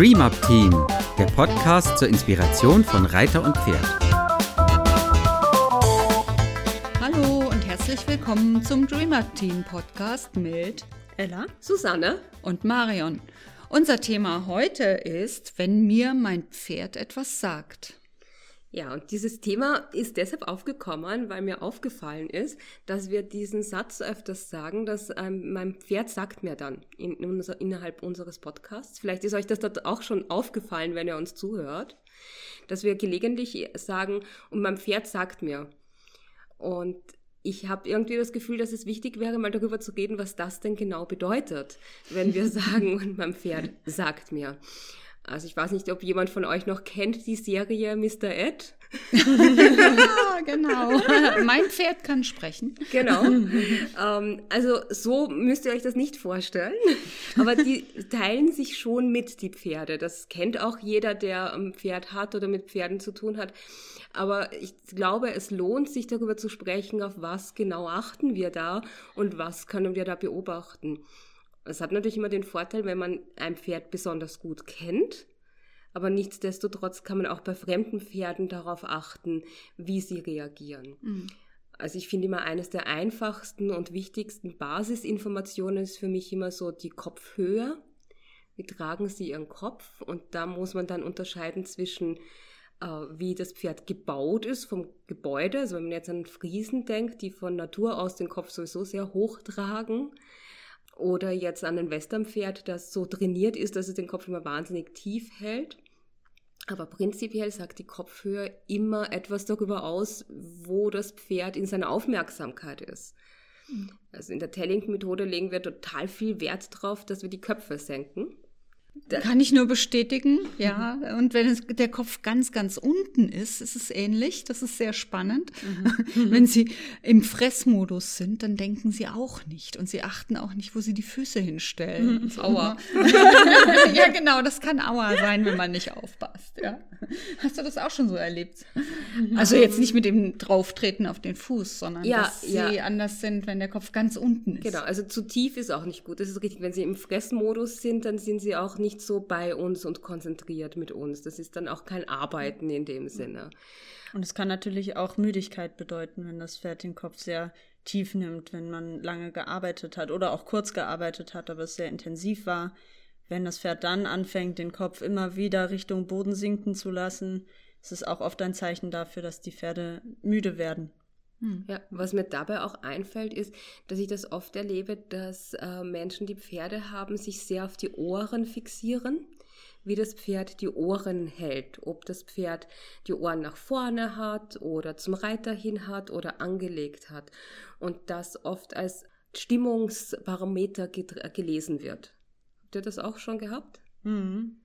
Dream Up Team, der Podcast zur Inspiration von Reiter und Pferd. Hallo und herzlich willkommen zum Dream Up Team Podcast mit Ella, Susanne und Marion. Unser Thema heute ist, wenn mir mein Pferd etwas sagt. Ja, und dieses Thema ist deshalb aufgekommen, weil mir aufgefallen ist, dass wir diesen Satz öfters sagen, dass ähm, mein Pferd sagt mir dann in, in unser, innerhalb unseres Podcasts. Vielleicht ist euch das dort auch schon aufgefallen, wenn ihr uns zuhört, dass wir gelegentlich sagen, und mein Pferd sagt mir. Und ich habe irgendwie das Gefühl, dass es wichtig wäre, mal darüber zu reden, was das denn genau bedeutet, wenn wir sagen, und mein Pferd sagt mir. Also ich weiß nicht, ob jemand von euch noch kennt die Serie Mr. Ed. ja, genau. mein Pferd kann sprechen. Genau. ähm, also so müsst ihr euch das nicht vorstellen. Aber die teilen sich schon mit, die Pferde. Das kennt auch jeder, der ein Pferd hat oder mit Pferden zu tun hat. Aber ich glaube, es lohnt sich darüber zu sprechen, auf was genau achten wir da und was können wir da beobachten. Es hat natürlich immer den Vorteil, wenn man ein Pferd besonders gut kennt, aber nichtsdestotrotz kann man auch bei fremden Pferden darauf achten, wie sie reagieren. Mhm. Also ich finde immer eines der einfachsten und wichtigsten Basisinformationen ist für mich immer so die Kopfhöhe. Wie tragen sie ihren Kopf? Und da muss man dann unterscheiden zwischen äh, wie das Pferd gebaut ist vom Gebäude. Also wenn man jetzt an Friesen denkt, die von Natur aus den Kopf sowieso sehr hoch tragen, oder jetzt an ein Westernpferd, das so trainiert ist, dass es den Kopf immer wahnsinnig tief hält. Aber prinzipiell sagt die Kopfhöhe immer etwas darüber aus, wo das Pferd in seiner Aufmerksamkeit ist. Mhm. Also in der Tellington-Methode legen wir total viel Wert drauf, dass wir die Köpfe senken. Kann ich nur bestätigen, ja. Und wenn es, der Kopf ganz, ganz unten ist, ist es ähnlich. Das ist sehr spannend. Mhm. wenn Sie im Fressmodus sind, dann denken Sie auch nicht. Und Sie achten auch nicht, wo Sie die Füße hinstellen. Mhm. Aua. ja, genau. Das kann Aua sein, wenn man nicht aufpasst, ja. Hast du das auch schon so erlebt? Also jetzt nicht mit dem Drauftreten auf den Fuß, sondern ja, dass Sie ja. anders sind, wenn der Kopf ganz unten ist. Genau. Also zu tief ist auch nicht gut. Das ist richtig. Wenn Sie im Fressmodus sind, dann sind Sie auch nicht so bei uns und konzentriert mit uns. Das ist dann auch kein Arbeiten in dem Sinne. Und es kann natürlich auch Müdigkeit bedeuten, wenn das Pferd den Kopf sehr tief nimmt, wenn man lange gearbeitet hat oder auch kurz gearbeitet hat, aber es sehr intensiv war. Wenn das Pferd dann anfängt, den Kopf immer wieder Richtung Boden sinken zu lassen, ist es auch oft ein Zeichen dafür, dass die Pferde müde werden. Hm. Ja, was mir dabei auch einfällt, ist, dass ich das oft erlebe, dass äh, Menschen, die Pferde haben, sich sehr auf die Ohren fixieren, wie das Pferd die Ohren hält, ob das Pferd die Ohren nach vorne hat oder zum Reiter hin hat oder angelegt hat und das oft als Stimmungsparameter gelesen wird. Habt ihr das auch schon gehabt? Mhm.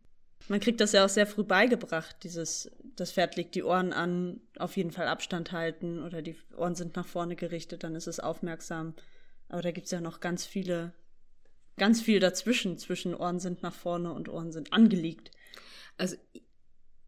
Man kriegt das ja auch sehr früh beigebracht, dieses, das Pferd legt die Ohren an, auf jeden Fall Abstand halten oder die Ohren sind nach vorne gerichtet, dann ist es aufmerksam. Aber da gibt es ja noch ganz viele, ganz viel dazwischen, zwischen Ohren sind nach vorne und Ohren sind angelegt. Also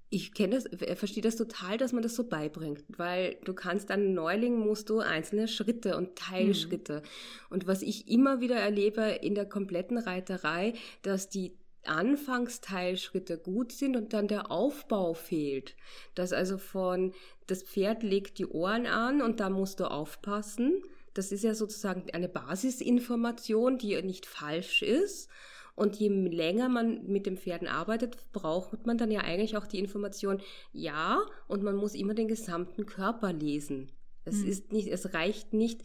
ich kenne das, verstehe das total, dass man das so beibringt, weil du kannst dann Neuling musst du einzelne Schritte und Teilschritte. Mhm. Und was ich immer wieder erlebe in der kompletten Reiterei, dass die Anfangsteilschritte gut sind und dann der Aufbau fehlt. Dass also von, das Pferd legt die Ohren an und da musst du aufpassen. Das ist ja sozusagen eine Basisinformation, die nicht falsch ist. Und je länger man mit den Pferden arbeitet, braucht man dann ja eigentlich auch die Information, ja, und man muss immer den gesamten Körper lesen. Es hm. ist nicht, es reicht nicht,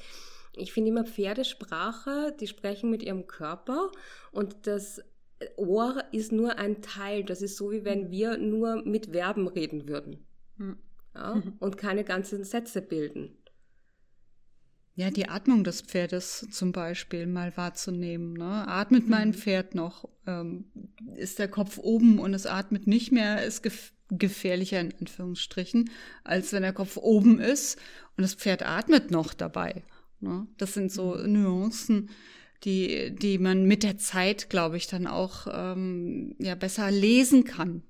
ich finde immer Pferdesprache, die sprechen mit ihrem Körper und das Ohr ist nur ein Teil. Das ist so, wie wenn wir nur mit Verben reden würden. Hm. Ja, und keine ganzen Sätze bilden. Ja, die Atmung des Pferdes zum Beispiel mal wahrzunehmen. Ne? Atmet mein mhm. Pferd noch? Ähm, ist der Kopf oben und es atmet nicht mehr? Ist gef gefährlicher in Anführungsstrichen, als wenn der Kopf oben ist und das Pferd atmet noch dabei. Ne? Das sind so mhm. Nuancen, die, die man mit der Zeit, glaube ich, dann auch ähm, ja besser lesen kann,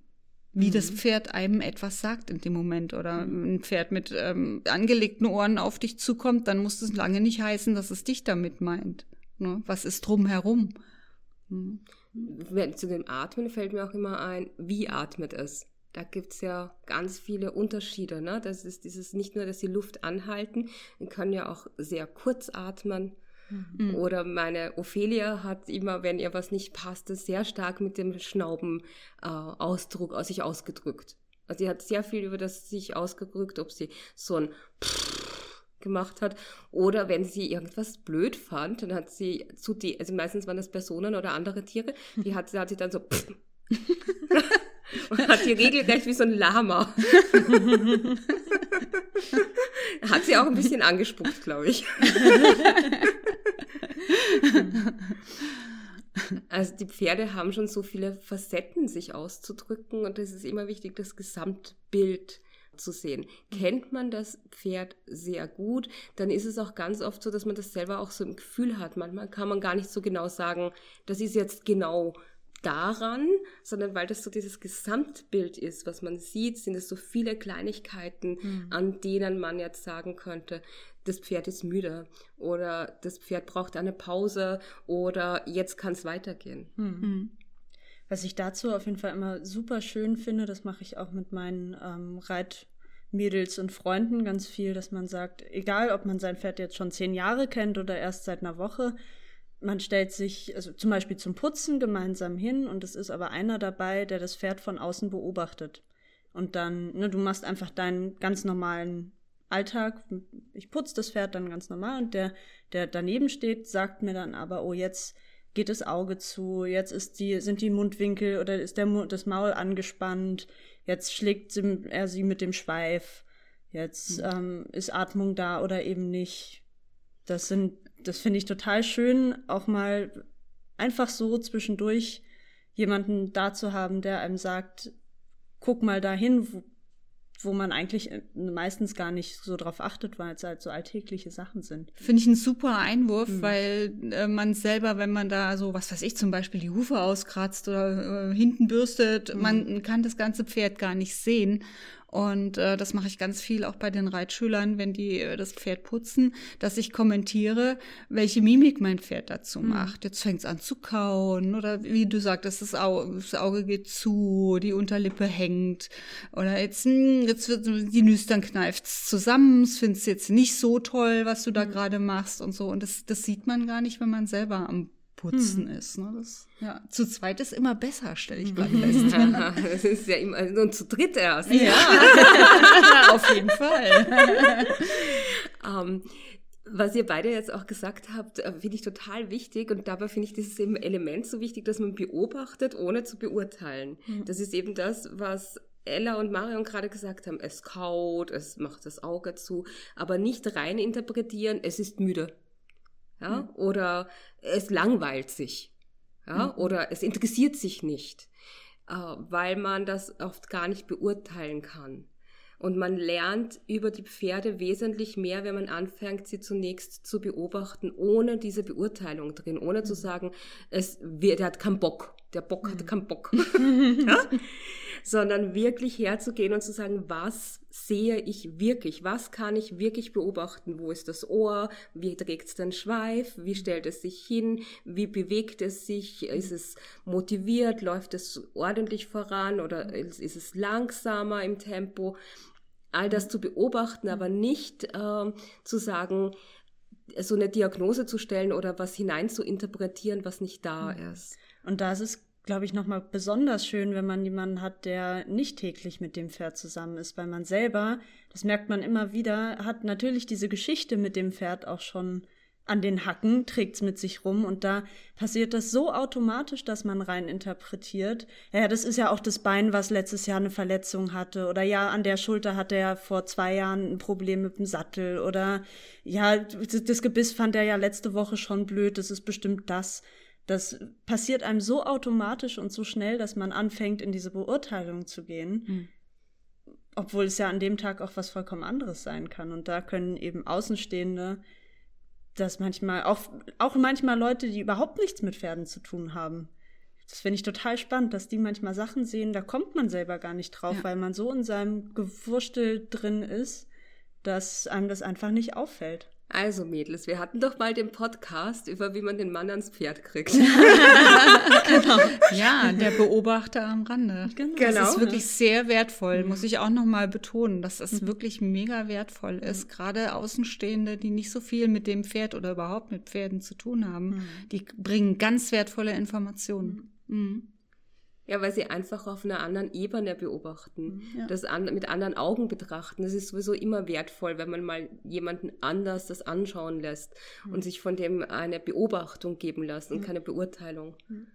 wie mhm. das Pferd einem etwas sagt in dem Moment. Oder ein Pferd mit ähm, angelegten Ohren auf dich zukommt, dann muss es lange nicht heißen, dass es dich damit meint. Ne? Was ist drumherum? Mhm. Zu dem Atmen fällt mir auch immer ein, wie atmet es? Da gibt es ja ganz viele Unterschiede. Ne? Das ist dieses nicht nur, dass sie Luft anhalten, wir können ja auch sehr kurz atmen. Mhm. Oder meine Ophelia hat immer, wenn ihr was nicht passte, sehr stark mit dem Schnauben-Ausdruck äh, aus sich ausgedrückt. Also sie hat sehr viel über das sich ausgedrückt, ob sie so ein gemacht hat oder wenn sie irgendwas blöd fand, dann hat sie zu die, also meistens waren das Personen oder andere Tiere, die hat, hat sie dann so und hat die regelrecht wie so ein Lama. hat sie auch ein bisschen angespuckt, glaube ich. Also die Pferde haben schon so viele Facetten, sich auszudrücken und es ist immer wichtig, das Gesamtbild zu sehen. Kennt man das Pferd sehr gut, dann ist es auch ganz oft so, dass man das selber auch so im Gefühl hat. Manchmal kann man gar nicht so genau sagen, das ist jetzt genau daran, sondern weil das so dieses Gesamtbild ist, was man sieht, sind es so viele Kleinigkeiten, mhm. an denen man jetzt sagen könnte, das Pferd ist müde oder das Pferd braucht eine Pause oder jetzt kann es weitergehen. Mhm. Was ich dazu auf jeden Fall immer super schön finde, das mache ich auch mit meinen ähm, Reitmädels und Freunden ganz viel, dass man sagt, egal ob man sein Pferd jetzt schon zehn Jahre kennt oder erst seit einer Woche, man stellt sich also zum Beispiel zum Putzen gemeinsam hin und es ist aber einer dabei, der das Pferd von außen beobachtet. Und dann, ne, du machst einfach deinen ganz normalen Alltag. Ich putze das Pferd dann ganz normal und der, der daneben steht, sagt mir dann aber, oh, jetzt geht das Auge zu, jetzt ist die, sind die Mundwinkel oder ist der, das Maul angespannt, jetzt schlägt sie, er sie mit dem Schweif, jetzt mhm. ähm, ist Atmung da oder eben nicht. Das sind das finde ich total schön, auch mal einfach so zwischendurch jemanden da zu haben, der einem sagt, guck mal dahin, wo, wo man eigentlich äh, meistens gar nicht so drauf achtet, weil es halt so alltägliche Sachen sind. Finde ich ein super Einwurf, mhm. weil äh, man selber, wenn man da so, was weiß ich, zum Beispiel die Hufe auskratzt oder äh, hinten bürstet, mhm. man kann das ganze Pferd gar nicht sehen. Und äh, das mache ich ganz viel auch bei den Reitschülern, wenn die äh, das Pferd putzen, dass ich kommentiere, welche Mimik mein Pferd dazu mhm. macht. Jetzt fängt es an zu kauen oder wie du sagtest, das Auge, das Auge geht zu, die Unterlippe hängt oder jetzt, mh, hm, jetzt wird die Nüstern kneift's zusammen, es findest jetzt nicht so toll, was du da mhm. gerade machst und so. Und das, das sieht man gar nicht, wenn man selber am Putzen hm. ist. Ne? Das, ja, zu zweit ist immer besser, stelle ich gerade fest. das ist ja immer, und zu dritt erst. Ja, auf jeden Fall. um, ähm, was ihr beide jetzt auch gesagt habt, äh, finde ich total wichtig und dabei finde ich dieses eben Element so wichtig, dass man beobachtet, ohne zu beurteilen. Mhm. Das ist eben das, was Ella und Marion gerade gesagt haben. Es kaut, es macht das Auge zu, aber nicht rein interpretieren, es ist müde ja, mhm. oder es langweilt sich, ja, mhm. oder es interessiert sich nicht, äh, weil man das oft gar nicht beurteilen kann. Und man lernt über die Pferde wesentlich mehr, wenn man anfängt, sie zunächst zu beobachten, ohne diese Beurteilung drin, ohne mhm. zu sagen, es, der hat keinen Bock, der Bock hat mhm. keinen Bock. ja? sondern wirklich herzugehen und zu sagen, was sehe ich wirklich? Was kann ich wirklich beobachten? Wo ist das Ohr? Wie trägt es den Schweif? Wie stellt es sich hin? Wie bewegt es sich? Ist es motiviert? Läuft es ordentlich voran oder ist es langsamer im Tempo? All das zu beobachten, aber nicht äh, zu sagen, so eine Diagnose zu stellen oder was hinein zu interpretieren, was nicht da ist. Und da ist es glaube ich, nochmal besonders schön, wenn man jemanden hat, der nicht täglich mit dem Pferd zusammen ist, weil man selber, das merkt man immer wieder, hat natürlich diese Geschichte mit dem Pferd auch schon an den Hacken, trägt's mit sich rum und da passiert das so automatisch, dass man rein interpretiert. Ja, das ist ja auch das Bein, was letztes Jahr eine Verletzung hatte oder ja, an der Schulter hatte er vor zwei Jahren ein Problem mit dem Sattel oder ja, das Gebiss fand er ja letzte Woche schon blöd, das ist bestimmt das. Das passiert einem so automatisch und so schnell, dass man anfängt, in diese Beurteilung zu gehen. Mhm. Obwohl es ja an dem Tag auch was vollkommen anderes sein kann. Und da können eben Außenstehende das manchmal, auch, auch manchmal Leute, die überhaupt nichts mit Pferden zu tun haben. Das finde ich total spannend, dass die manchmal Sachen sehen, da kommt man selber gar nicht drauf, ja. weil man so in seinem Gewurstel drin ist, dass einem das einfach nicht auffällt. Also Mädels, wir hatten doch mal den Podcast über, wie man den Mann ans Pferd kriegt. genau. Ja, der Beobachter am Rande. Genau. Das ist genau. wirklich sehr wertvoll, mhm. muss ich auch nochmal betonen, dass das mhm. wirklich mega wertvoll ist. Mhm. Gerade Außenstehende, die nicht so viel mit dem Pferd oder überhaupt mit Pferden zu tun haben, die bringen ganz wertvolle Informationen. Mhm. Ja, weil sie einfach auf einer anderen Ebene beobachten, mhm, ja. das an, mit anderen Augen betrachten. Das ist sowieso immer wertvoll, wenn man mal jemanden anders das anschauen lässt mhm. und sich von dem eine Beobachtung geben lässt und mhm. keine Beurteilung. Mhm.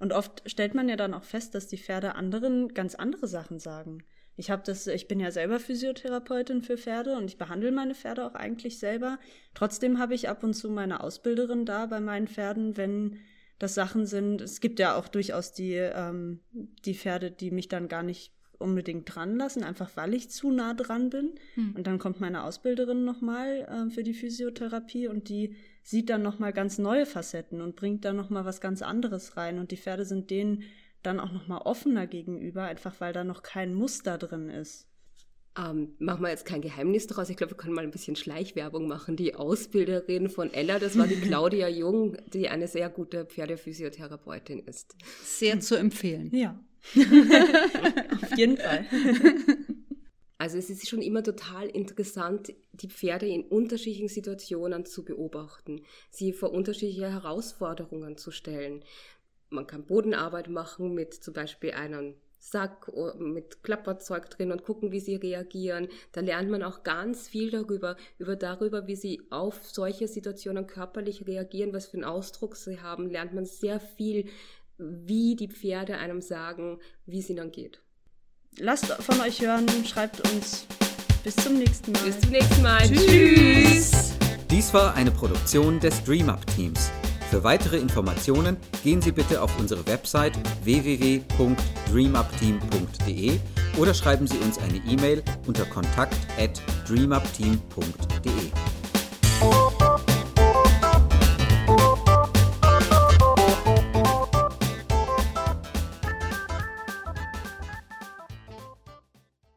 Und oft stellt man ja dann auch fest, dass die Pferde anderen ganz andere Sachen sagen. Ich habe das, ich bin ja selber Physiotherapeutin für Pferde und ich behandle meine Pferde auch eigentlich selber. Trotzdem habe ich ab und zu meine Ausbilderin da bei meinen Pferden, wenn das Sachen sind. Es gibt ja auch durchaus die, ähm, die Pferde, die mich dann gar nicht unbedingt dran lassen, einfach weil ich zu nah dran bin. Hm. Und dann kommt meine Ausbilderin nochmal äh, für die Physiotherapie und die sieht dann nochmal ganz neue Facetten und bringt dann nochmal was ganz anderes rein. Und die Pferde sind denen dann auch nochmal offener gegenüber, einfach weil da noch kein Muster drin ist. Ähm, machen wir jetzt kein Geheimnis daraus. Ich glaube, wir können mal ein bisschen Schleichwerbung machen. Die Ausbilderin von Ella, das war die Claudia Jung, die eine sehr gute Pferdephysiotherapeutin ist. Sehr zu empfehlen. Ja. Auf jeden Fall. Also es ist schon immer total interessant, die Pferde in unterschiedlichen Situationen zu beobachten, sie vor unterschiedliche Herausforderungen zu stellen. Man kann Bodenarbeit machen mit zum Beispiel einem Sack mit Klapperzeug drin und gucken, wie sie reagieren. Da lernt man auch ganz viel darüber, über darüber, wie sie auf solche Situationen körperlich reagieren, was für einen Ausdruck sie haben, lernt man sehr viel, wie die Pferde einem sagen, wie es ihnen geht. Lasst von euch hören, schreibt uns. Bis zum nächsten Mal. Bis zum nächsten Mal. Tschüss. Tschüss. Dies war eine Produktion des DreamUp Teams. Für weitere Informationen gehen Sie bitte auf unsere Website www.dreamupteam.de oder schreiben Sie uns eine E-Mail unter kontakt@dreamupteam.de.